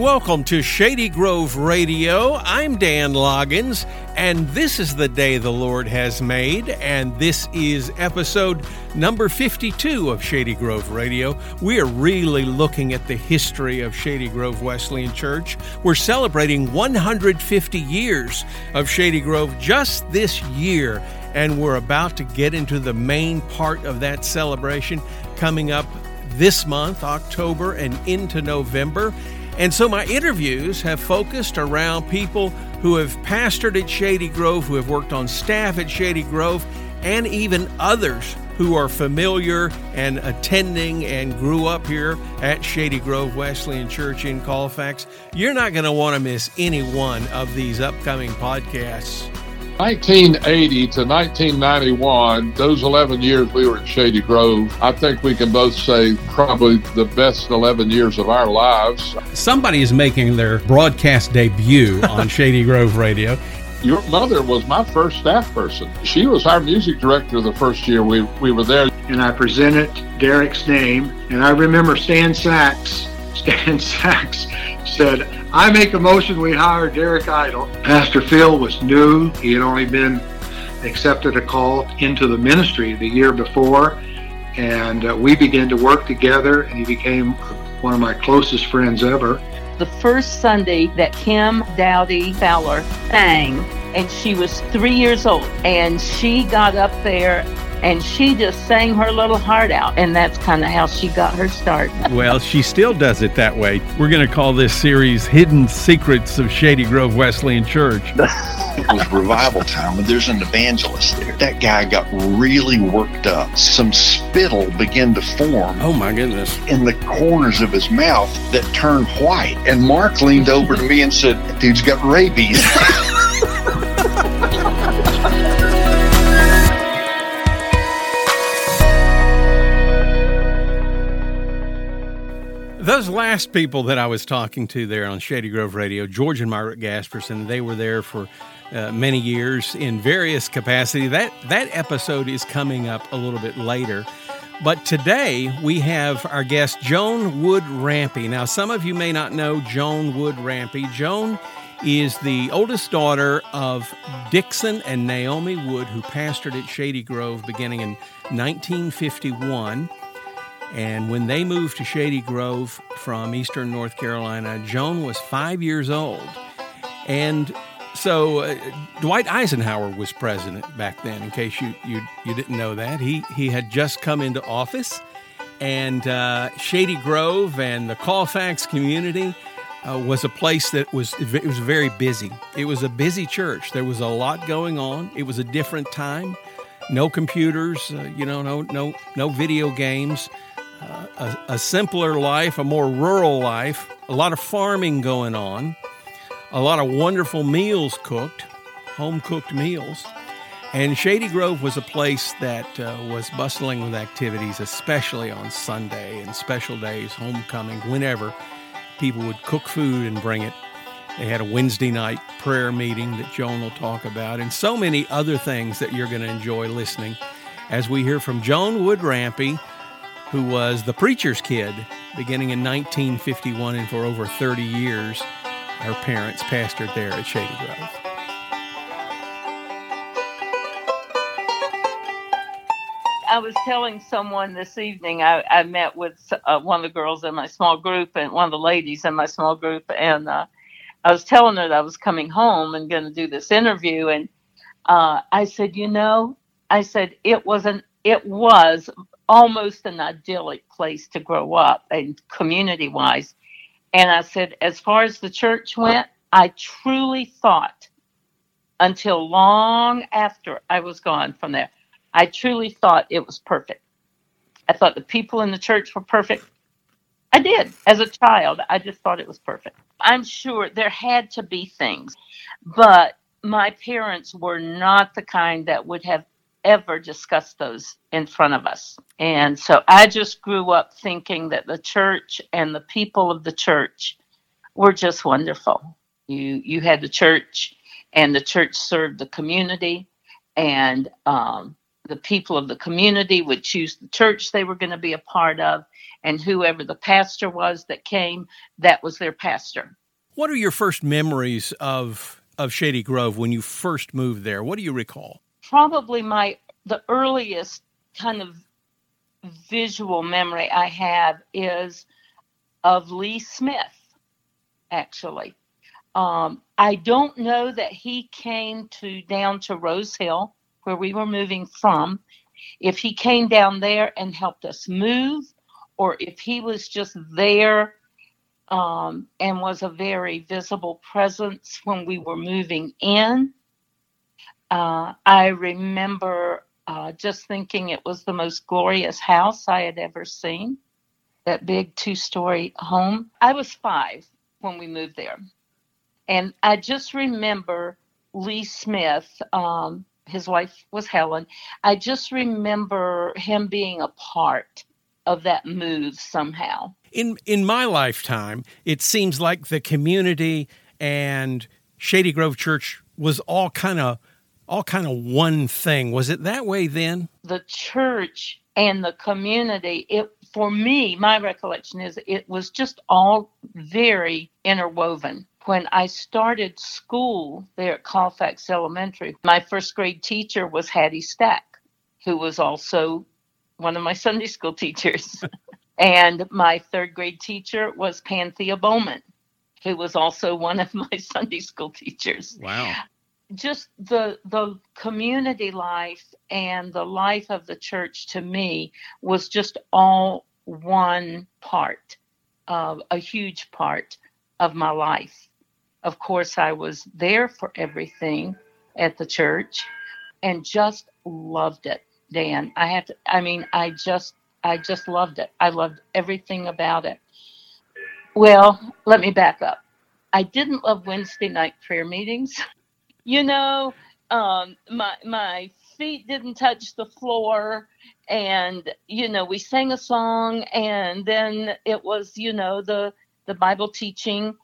welcome to Shady Grove Radio. I'm Dan Loggins, and this is the day the Lord has made, and this is episode number 52 of Shady Grove Radio. We are really looking at the history of Shady Grove Wesleyan Church. We're celebrating 150 years of Shady Grove just this year, and we're about to get into the main part of that celebration coming up this month, October, and into November. And so my interviews have focused around people who have pastored at Shady Grove, who have worked on staff at Shady Grove, and even others who are familiar and attending and grew up here at Shady Grove Wesleyan Church in Colfax. You're not going to want to miss any one of these upcoming podcasts. 1980 to 1991, those 11 years we were at Shady Grove, I think we can both say probably the best 11 years of our lives. Somebody is making their broadcast debut on Shady Grove Radio. Your mother was my first staff person. She was our music director the first year we, we were there. And I presented Derek's name, and I remember Stan Sachs. Stan Sachs said, I make a motion we hire Derek Idle. Pastor Phil was new. He had only been accepted a call into the ministry the year before. And uh, we began to work together, and he became one of my closest friends ever. The first Sunday that Kim Dowdy Fowler sang, and she was three years old, and she got up there and she just sang her little heart out and that's kind of how she got her start. Well she still does it that way. We're going to call this series hidden secrets of shady grove wesleyan church. It was revival time and there's an evangelist there. That guy got really worked up. Some spittle began to form oh my goodness. in the corners of his mouth that turned white. And mark leaned over to me and said dude's got rabies Those last people that I was talking to there on Shady Grove Radio, George and Margaret Gasperson, they were there for uh, many years in various capacity. That that episode is coming up a little bit later. But today we have our guest Joan Wood Rampy. Now, some of you may not know Joan Wood Rampy. Joan is the oldest daughter of Dixon and Naomi Wood, who pastored at Shady Grove beginning in 1951. And when they moved to Shady Grove from eastern North Carolina, Joan was five years old. And so uh, Dwight Eisenhower was president back then, in case you, you, you didn't know that. He, he had just come into office. And uh, Shady Grove and the Colfax community uh, was a place that was it was very busy. It was a busy church. There was a lot going on. It was a different time. No computers, uh, you know, no no no video games a, a simpler life, a more rural life, a lot of farming going on, a lot of wonderful meals cooked, home cooked meals. And Shady Grove was a place that uh, was bustling with activities, especially on Sunday and special days, homecoming, whenever people would cook food and bring it. They had a Wednesday night prayer meeting that Joan will talk about, and so many other things that you're going to enjoy listening as we hear from Joan Wood Rampy who was the preacher's kid beginning in 1951 and for over 30 years. Her parents pastored there at Shady Grove. I was telling someone this evening, I, I met with uh, one of the girls in my small group and one of the ladies in my small group, and uh, I was telling her that I was coming home and going to do this interview. And uh, I said, You know, I said, it wasn't, it was almost an idyllic place to grow up and community wise. And I said, as far as the church went, I truly thought until long after I was gone from there, I truly thought it was perfect. I thought the people in the church were perfect. I did. As a child, I just thought it was perfect. I'm sure there had to be things, but my parents were not the kind that would have ever discuss those in front of us. And so I just grew up thinking that the church and the people of the church were just wonderful. You you had the church, and the church served the community, and um, the people of the community would choose the church they were going to be a part of, and whoever the pastor was that came, that was their pastor. What are your first memories of of Shady Grove when you first moved there? What do you recall? Probably my the earliest kind of visual memory I have is of Lee Smith, actually. Um, I don't know that he came to down to Rose Hill, where we were moving from, if he came down there and helped us move, or if he was just there um, and was a very visible presence when we were moving in. Uh, I remember uh, just thinking it was the most glorious house I had ever seen, that big two story home. I was five when we moved there. And I just remember Lee Smith, um, his wife was Helen. I just remember him being a part of that move somehow. In in my lifetime, it seems like the community and Shady Grove Church was all kind of all kind of one thing. Was it that way then? The church and the community, it for me, my recollection is it was just all very interwoven. When I started school there at Colfax Elementary, my first grade teacher was Hattie Stack, who was also one of my Sunday school teachers. and my third grade teacher was Panthea Bowman, who was also one of my Sunday school teachers. Wow. Just the the community life and the life of the church to me was just all one part of a huge part of my life. Of course, I was there for everything at the church and just loved it. Dan. I have to, I mean, I just, I just loved it. I loved everything about it. Well, let me back up. I didn't love Wednesday night prayer meetings. you know, um, my my feet didn't touch the floor, and you know, we sang a song, and then it was, you know, the the Bible teaching.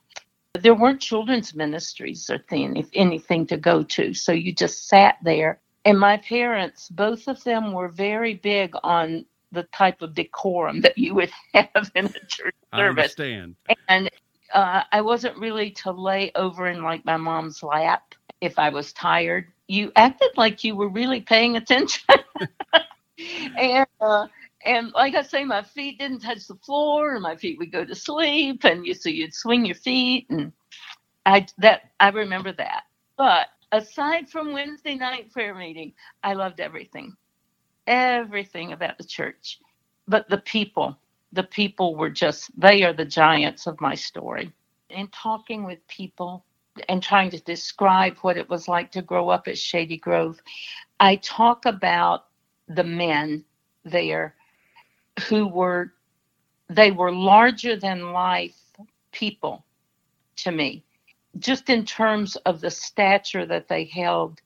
There weren't children's ministries or thing, anything to go to, so you just sat there and my parents, both of them were very big on the type of decorum that you would have in a church service. I understand. And uh, I wasn't really to lay over in like my mom's lap if I was tired. You acted like you were really paying attention. and uh, and like I say, my feet didn't touch the floor, and my feet would go to sleep, and you so you'd swing your feet, and I that I remember that. But aside from Wednesday night prayer meeting, I loved everything, everything about the church. But the people, the people were just, they are the giants of my story. In talking with people and trying to describe what it was like to grow up at Shady Grove, I talk about the men there who were, they were larger than life people to me just in terms of the stature that they held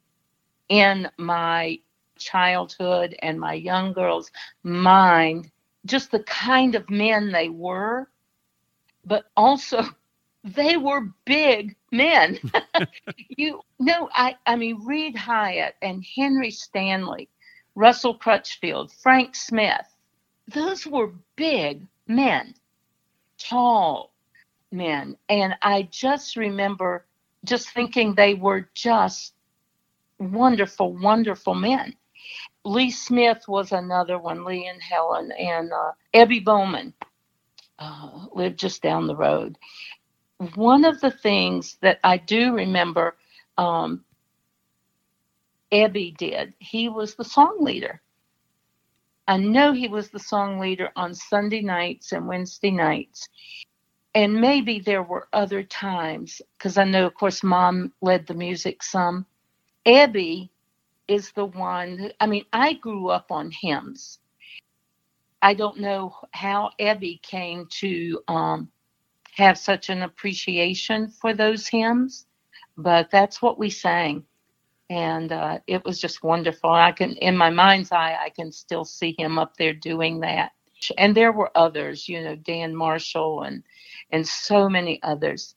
in my childhood and my young girls' mind, just the kind of men they were, but also they were big men. you know, I, I mean, Reed Hyatt and Henry Stanley, Russell Crutchfield, Frank Smith, those were big men, tall, men. And I just remember just thinking they were just wonderful, wonderful men. Lee Smith was another one, Lee and Helen, and uh, Ebby Bowman uh, lived just down the road. One of the things that I do remember um, did, he was the song leader. I know he was the song leader on Sunday nights and Wednesday nights and maybe there were other times because I know, of course, mom led the music some. Ebby is the one, I mean, I grew up on hymns. I don't know how Ebby came to um, have such an appreciation for those hymns, but that's what we sang. And uh, it was just wonderful. I can, in my mind's eye, I can still see him up there doing that. And there were others, you know, Dan Marshall and and so many others.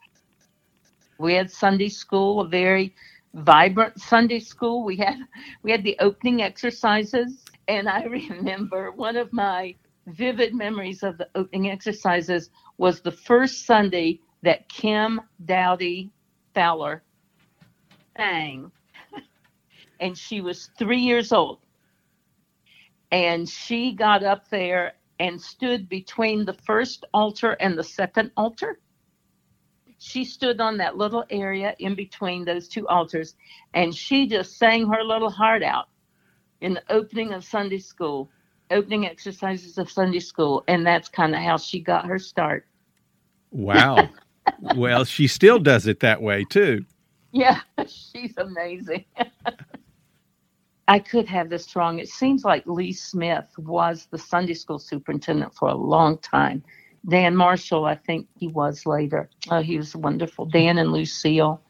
We had Sunday school, a very vibrant Sunday school. We had we had the opening exercises, and I remember one of my vivid memories of the opening exercises was the first Sunday that Kim Dowdy Fowler sang, and she was three years old, and she got up there and stood between the first altar and the second altar. She stood on that little area in between those two altars and she just sang her little heart out in the opening of Sunday school, opening exercises of Sunday school. And that's kind of how she got her start. Wow. well, she still does it that way too. Yeah, she's amazing. I could have this wrong. It seems like Lee Smith was the Sunday school superintendent for a long time. Dan Marshall, I think he was later. Uh, he was wonderful. Dan and Lucille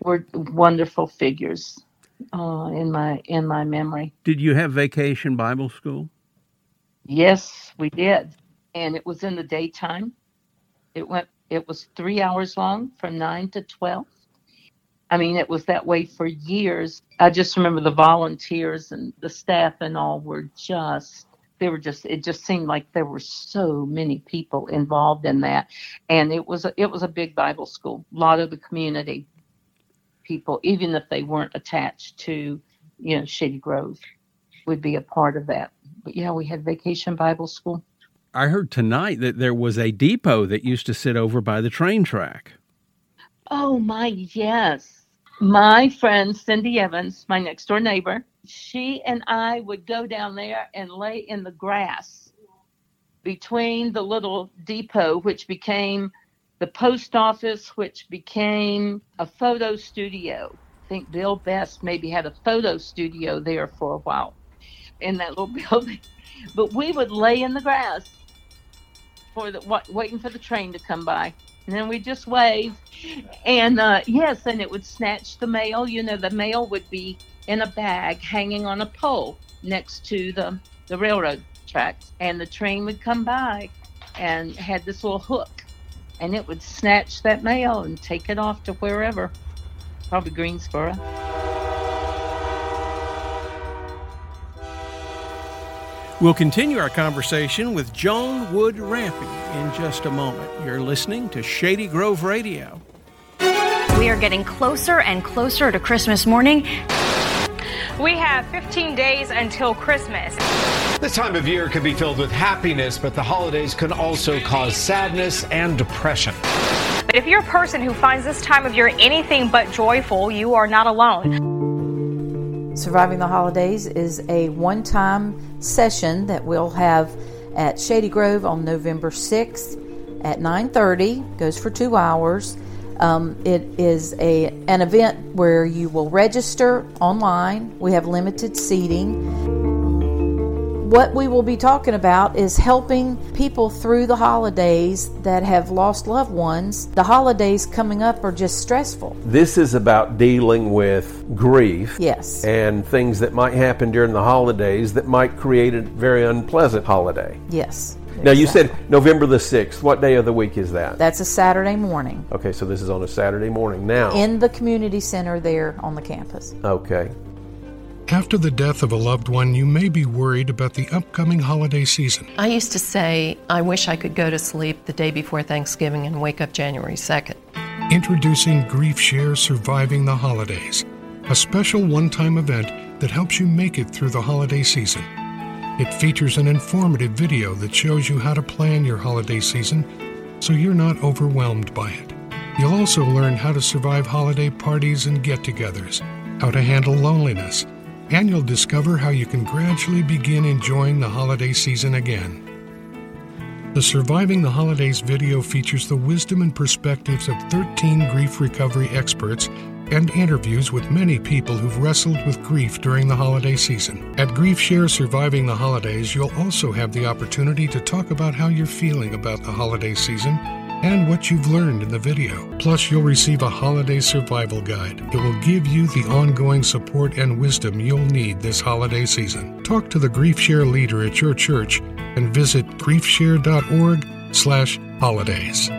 were wonderful figures uh, in my in my memory. Did you have vacation Bible school? Yes, we did, and it was in the daytime. It went. It was three hours long, from nine to twelve. I mean, it was that way for years. I just remember the volunteers and the staff and all were just they were just it just seemed like there were so many people involved in that and it was a, it was a big bible school a lot of the community people even if they weren't attached to you know shady grove would be a part of that. But yeah we had vacation bible school. I heard tonight that there was a depot that used to sit over by the train track. Oh my yes. My friend cindy evans my next door neighbor she and I would go down there and lay in the grass between the little depot, which became the post office, which became a photo studio. I think Bill Best maybe had a photo studio there for a while in that little building. But we would lay in the grass for the waiting for the train to come by. And then we just wave. And uh, yes, and it would snatch the mail. You know, the mail would be in a bag hanging on a pole next to the, the railroad tracks. And the train would come by and had this little hook. And it would snatch that mail and take it off to wherever, probably Greensboro. We'll continue our conversation with Joan Wood Rampy in just a moment. You're listening to Shady Grove Radio. We are getting closer and closer to Christmas morning. We have 15 days until Christmas. This time of year can be filled with happiness, but the holidays can also cause sadness and depression. But if you're a person who finds this time of year anything but joyful, you are not alone. Surviving the Holidays is a one time session that we'll have at Shady Grove on November 6th at 9:30 goes for 2 hours um, it is a an event where you will register online. We have limited seating. What we will be talking about is helping people through the holidays that have lost loved ones. The holidays coming up are just stressful. This is about dealing with grief. Yes. And things that might happen during the holidays that might create a very unpleasant holiday. Yes. Now, you said November the 6th. What day of the week is that? That's a Saturday morning. Okay, so this is on a Saturday morning now. In the community center there on the campus. Okay. After the death of a loved one, you may be worried about the upcoming holiday season. I used to say, I wish I could go to sleep the day before Thanksgiving and wake up January 2nd. Introducing Grief Share Surviving the Holidays, a special one time event that helps you make it through the holiday season. It features an informative video that shows you how to plan your holiday season so you're not overwhelmed by it. You'll also learn how to survive holiday parties and get togethers, how to handle loneliness, and you'll discover how you can gradually begin enjoying the holiday season again. The Surviving the Holidays video features the wisdom and perspectives of 13 grief recovery experts and interviews with many people who've wrestled with grief during the holiday season. At Grief Share Surviving the Holidays, you'll also have the opportunity to talk about how you're feeling about the holiday season and what you've learned in the video. Plus, you'll receive a holiday survival guide. It will give you the ongoing support and wisdom you'll need this holiday season. Talk to the Grief Share leader at your church and visit griefshare.org/holidays.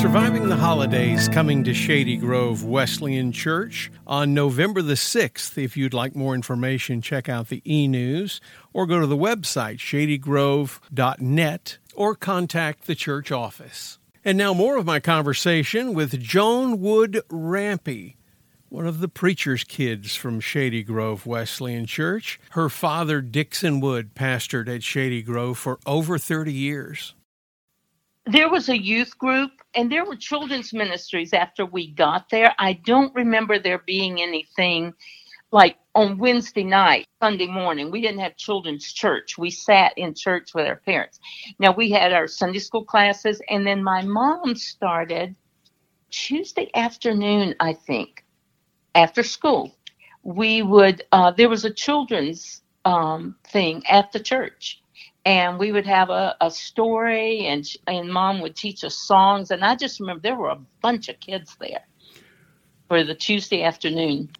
Surviving the Holidays coming to Shady Grove Wesleyan Church on November the 6th. If you'd like more information, check out the e news or go to the website shadygrove.net or contact the church office. And now, more of my conversation with Joan Wood Rampy, one of the preacher's kids from Shady Grove Wesleyan Church. Her father, Dixon Wood, pastored at Shady Grove for over 30 years. There was a youth group and there were children's ministries after we got there. I don't remember there being anything like on Wednesday night, Sunday morning, we didn't have children's church. We sat in church with our parents. Now we had our Sunday school classes, and then my mom started Tuesday afternoon, I think, after school. We would, uh, there was a children's um, thing at the church, and we would have a, a story, and, and mom would teach us songs. And I just remember there were a bunch of kids there for the Tuesday afternoon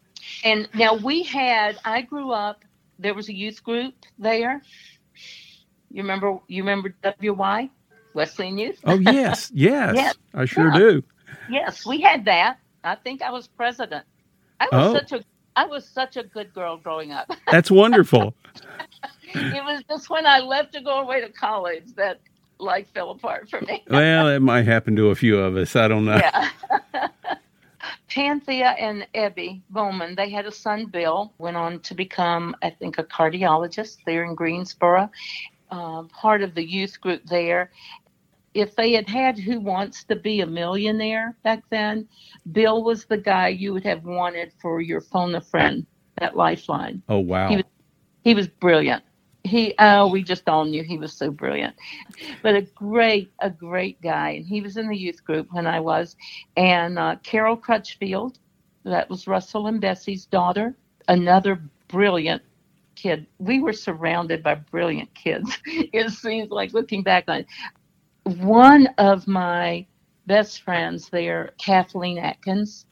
and now we had, I grew up, there was a youth group there. You remember, you remember WY, Wesleyan Youth? Oh, yes, yes. yes. I sure yeah. do. Yes, we had that. I think I was president. I was oh. such a I was such a good girl growing up. That's wonderful. it was just when I left to go away to college that life fell apart for me. well, it might happen to a few of us. I don't know. Yeah. Panthea and Ebby Bowman, they had a son, Bill, went on to become, I think, a cardiologist there in Greensboro, uh, part of the youth group there. If they had had Who Wants to Be a Millionaire back then, Bill was the guy you would have wanted for your phone a friend, that lifeline. Oh, wow. He was, he was brilliant he oh we just all knew he was so brilliant. But a great a great guy. And he was in the youth group when i was. And uh, carol crutchfield that was russell and bessie's daughter another brilliant kid. We were surrounded by brilliant kids. It seems like looking back on it. one of my best friends there kathleen atkins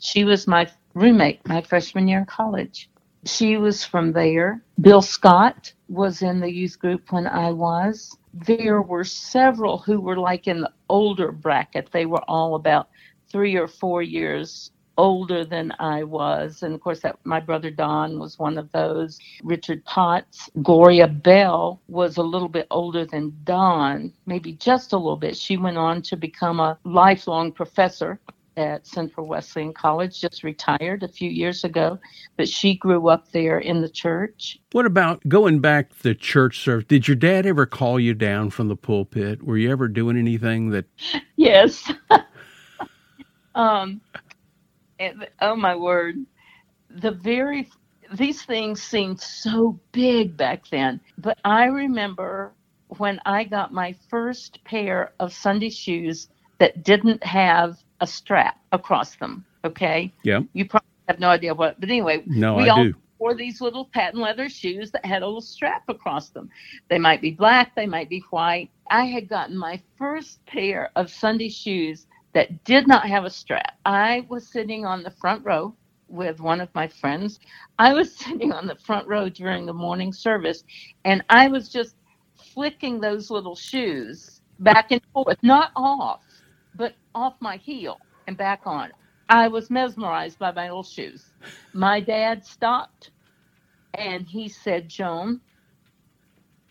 she was my roommate my freshman year in college she was from there. Bill Scott was in the youth group when I was. There were several who were like in the older bracket. They were all about three or four years older than I was. And of course, that my brother Don was one of those. Richard Potts, Gloria Bell was a little bit older than Don, maybe just a little bit. She went on to become a lifelong professor at Central Wesleyan College, just retired a few years ago, but she grew up there in the church. What about going back to the church service? Did your dad ever call you down from the pulpit? Were you ever doing anything that? Yes. um, and, oh my word, the very these things seemed so big back then, but I remember when I got my first pair of Sunday shoes that didn't have a strap across them. Okay. Yeah. You probably have no idea what, but anyway, no, we I all do. wore these little patent leather shoes that had a little strap across them. They might be black, they might be white. I had gotten my first pair of Sunday shoes that did not have a strap. I was sitting on the front row with one of my friends. I was sitting on the front row during the morning service, and I was just flicking those little shoes back and forth, not off off my heel and back on. I was mesmerized by my old shoes. My dad stopped and he said, Joan,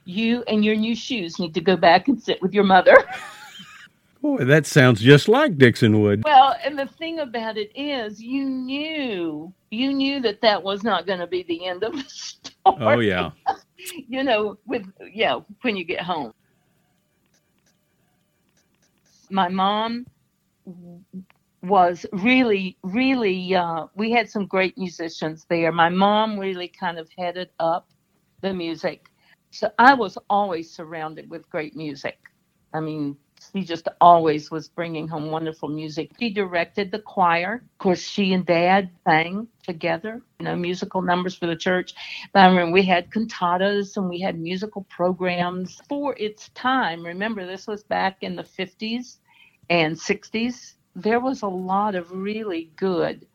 you and your new shoes need to go back and sit with your mother. Boy, that sounds just like Dixon Wood. Well, and the thing about it is, you knew, you knew that that was not going to be the end of the story. Oh yeah. you know, with yeah, when you get home my mom was really, really, uh, we had some great musicians there. My mom really kind of headed up the music. So I was always surrounded with great music. I mean, she just always was bringing home wonderful music. She directed the choir. Of course, she and dad sang together, you know, musical numbers for the church. But I remember we had cantatas and we had musical programs for its time. Remember, this was back in the 50s and 60s, there was a lot of really good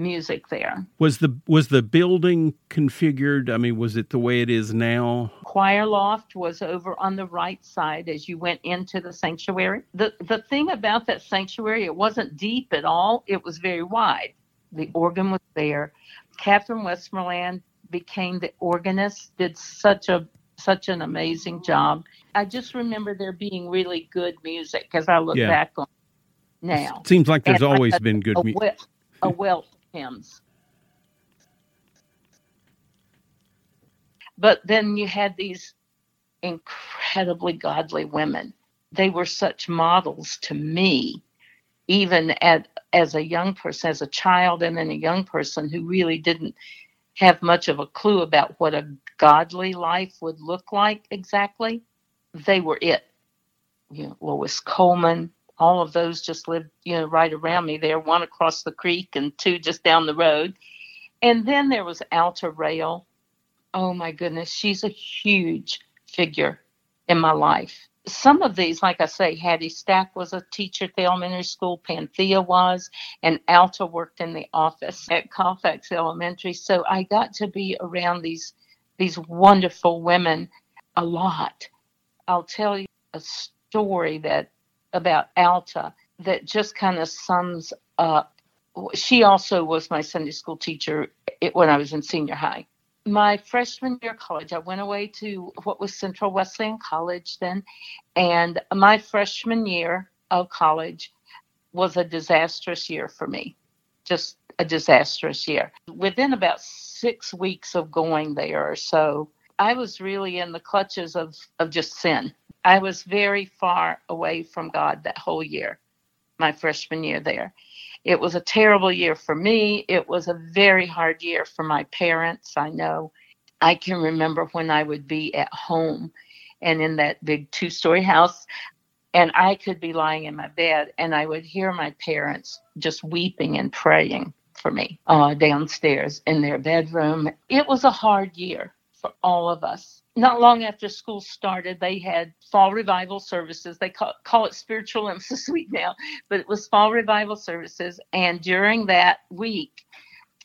music there. Was the was the building configured? I mean, was it the way it is now? Choir loft was over on the right side as you went into the sanctuary. The the thing about that sanctuary, it wasn't deep at all. It was very wide. The organ was there. Catherine Westmoreland became the organist, did such a such an amazing job. I just remember there being really good music as I look Yeah. back on now. It seems like there's And always a- been good a, mu- a wealth of hymns. But then you had these incredibly godly women. They were such models to me, even at, as a young person, as a child, and then a young person who really didn't have much of a clue about what a godly life would look like exactly. They were it. You know, Lois Coleman, all of those just lived, you know, right around me there, one across the creek and two just down the road. And then there was Alta Rail. Oh my goodness, she's a huge figure in my life. Some of these, like I say, Hattie Stack was a teacher at the elementary school, Panthea was, and Alta worked in the office at Colfax Elementary. So I got to be around these these wonderful women a lot. I'll tell you a story that about Alta that just kind of sums up. She also was my Sunday school teacher eh, when I was in senior high. My freshman year of college, I went away to what was Central Wesleyan College then, and my freshman year of college was a disastrous year for me. Just a disastrous year. Within about six weeks of going there or so, I was really in the clutches of, of just sin. I was very far away from God that whole year, my freshman year there. It was a terrible year for me. It was a very hard year for my parents. I know. I can remember when I would be at home and in that big two story house, and I could be lying in my bed and I would hear my parents just weeping and praying for me uh, downstairs in their bedroom. It was a hard year for all of us. Not long after school started, they had fall revival services. They call, call it spiritual emphasis week now, but it was fall revival services. And during that week,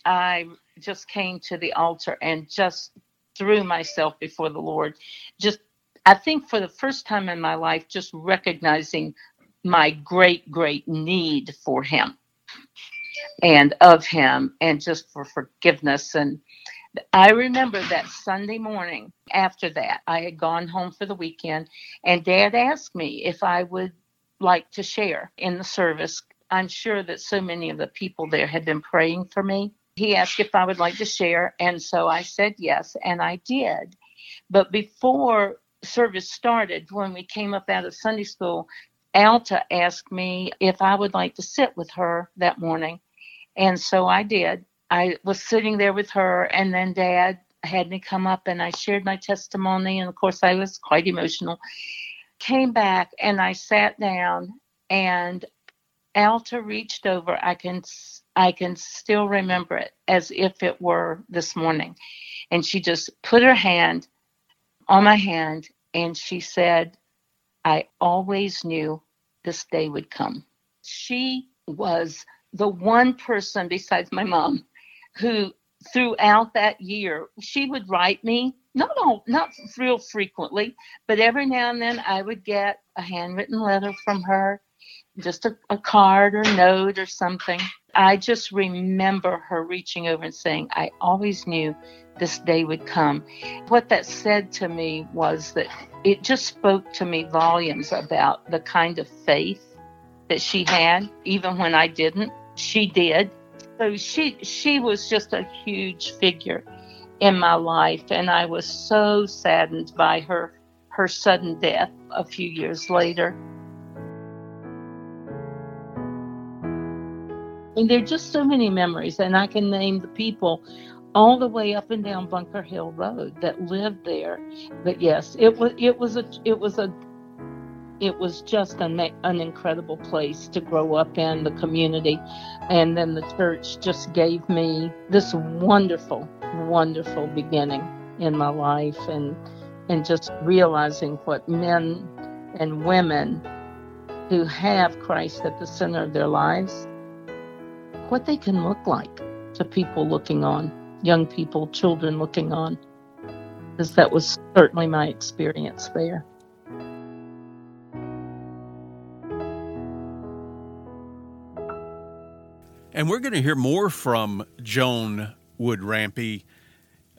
I just came to the altar and just threw myself before the Lord. Just, I think for the first time in my life, just recognizing my great, great need for Him and of Him and just for forgiveness. And I remember that Sunday morning after that, I had gone home for the weekend, and Dad asked me if I would like to share in the service. I'm sure that so many of the people there had been praying for me. He asked if I would like to share, and so I said yes, and I did. But before service started, when we came up out of Sunday school, Alta asked me if I would like to sit with her that morning. And so I did. I was sitting there with her, and then Dad had me come up and I shared my testimony. And of course, I was quite emotional. Came back and I sat down, and Alta reached over. I can I can still remember it as if it were this morning. And she just put her hand on my hand and she said, I always knew this day would come. She was the one person besides my mom who throughout that year she would write me not not real frequently but every now and then i would get a handwritten letter from her just a, a card or note or something. I just remember her reaching over and saying i always knew this day would come. What that said to me was that it just spoke to me volumes about the kind of faith that she had even when i didn't. She did so she she was just a huge figure in my life and i was so saddened by her her sudden death a few years later. And there are just so many memories and i can name the people all the way up and down bunker hill road that lived there. But yes it was it was a it was a it was just an, an incredible place to grow up in the community and then the church just gave me this wonderful wonderful beginning in my life and and just realizing what men and women who have Christ at the center of their lives what they can look like to people looking on, young people, children looking on, because that was certainly my experience there. And we're going to hear more from Joan Wood Rampy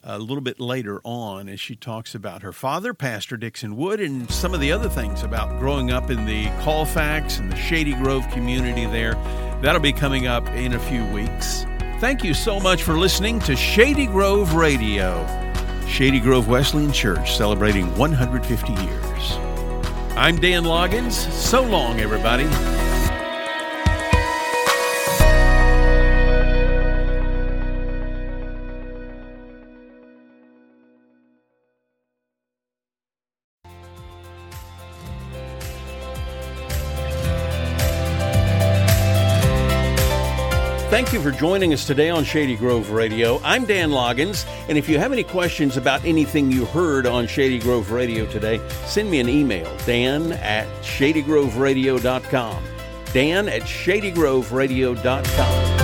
a little bit later on as she talks about her father, Pastor Dixon Wood, and some of the other things about growing up in the Colfax and the Shady Grove community there. That'll be coming up in a few weeks. Thank you so much for listening to Shady Grove Radio, Shady Grove Wesleyan Church celebrating 150 years. I'm Dan Loggins. So long, everybody. You for joining us today on Shady Grove Radio. I'm Dan Loggins, and if you have any questions about anything you heard on Shady Grove Radio today, send me an email, dan at shadygroveradio.com. Dan at shadygroveradio.com.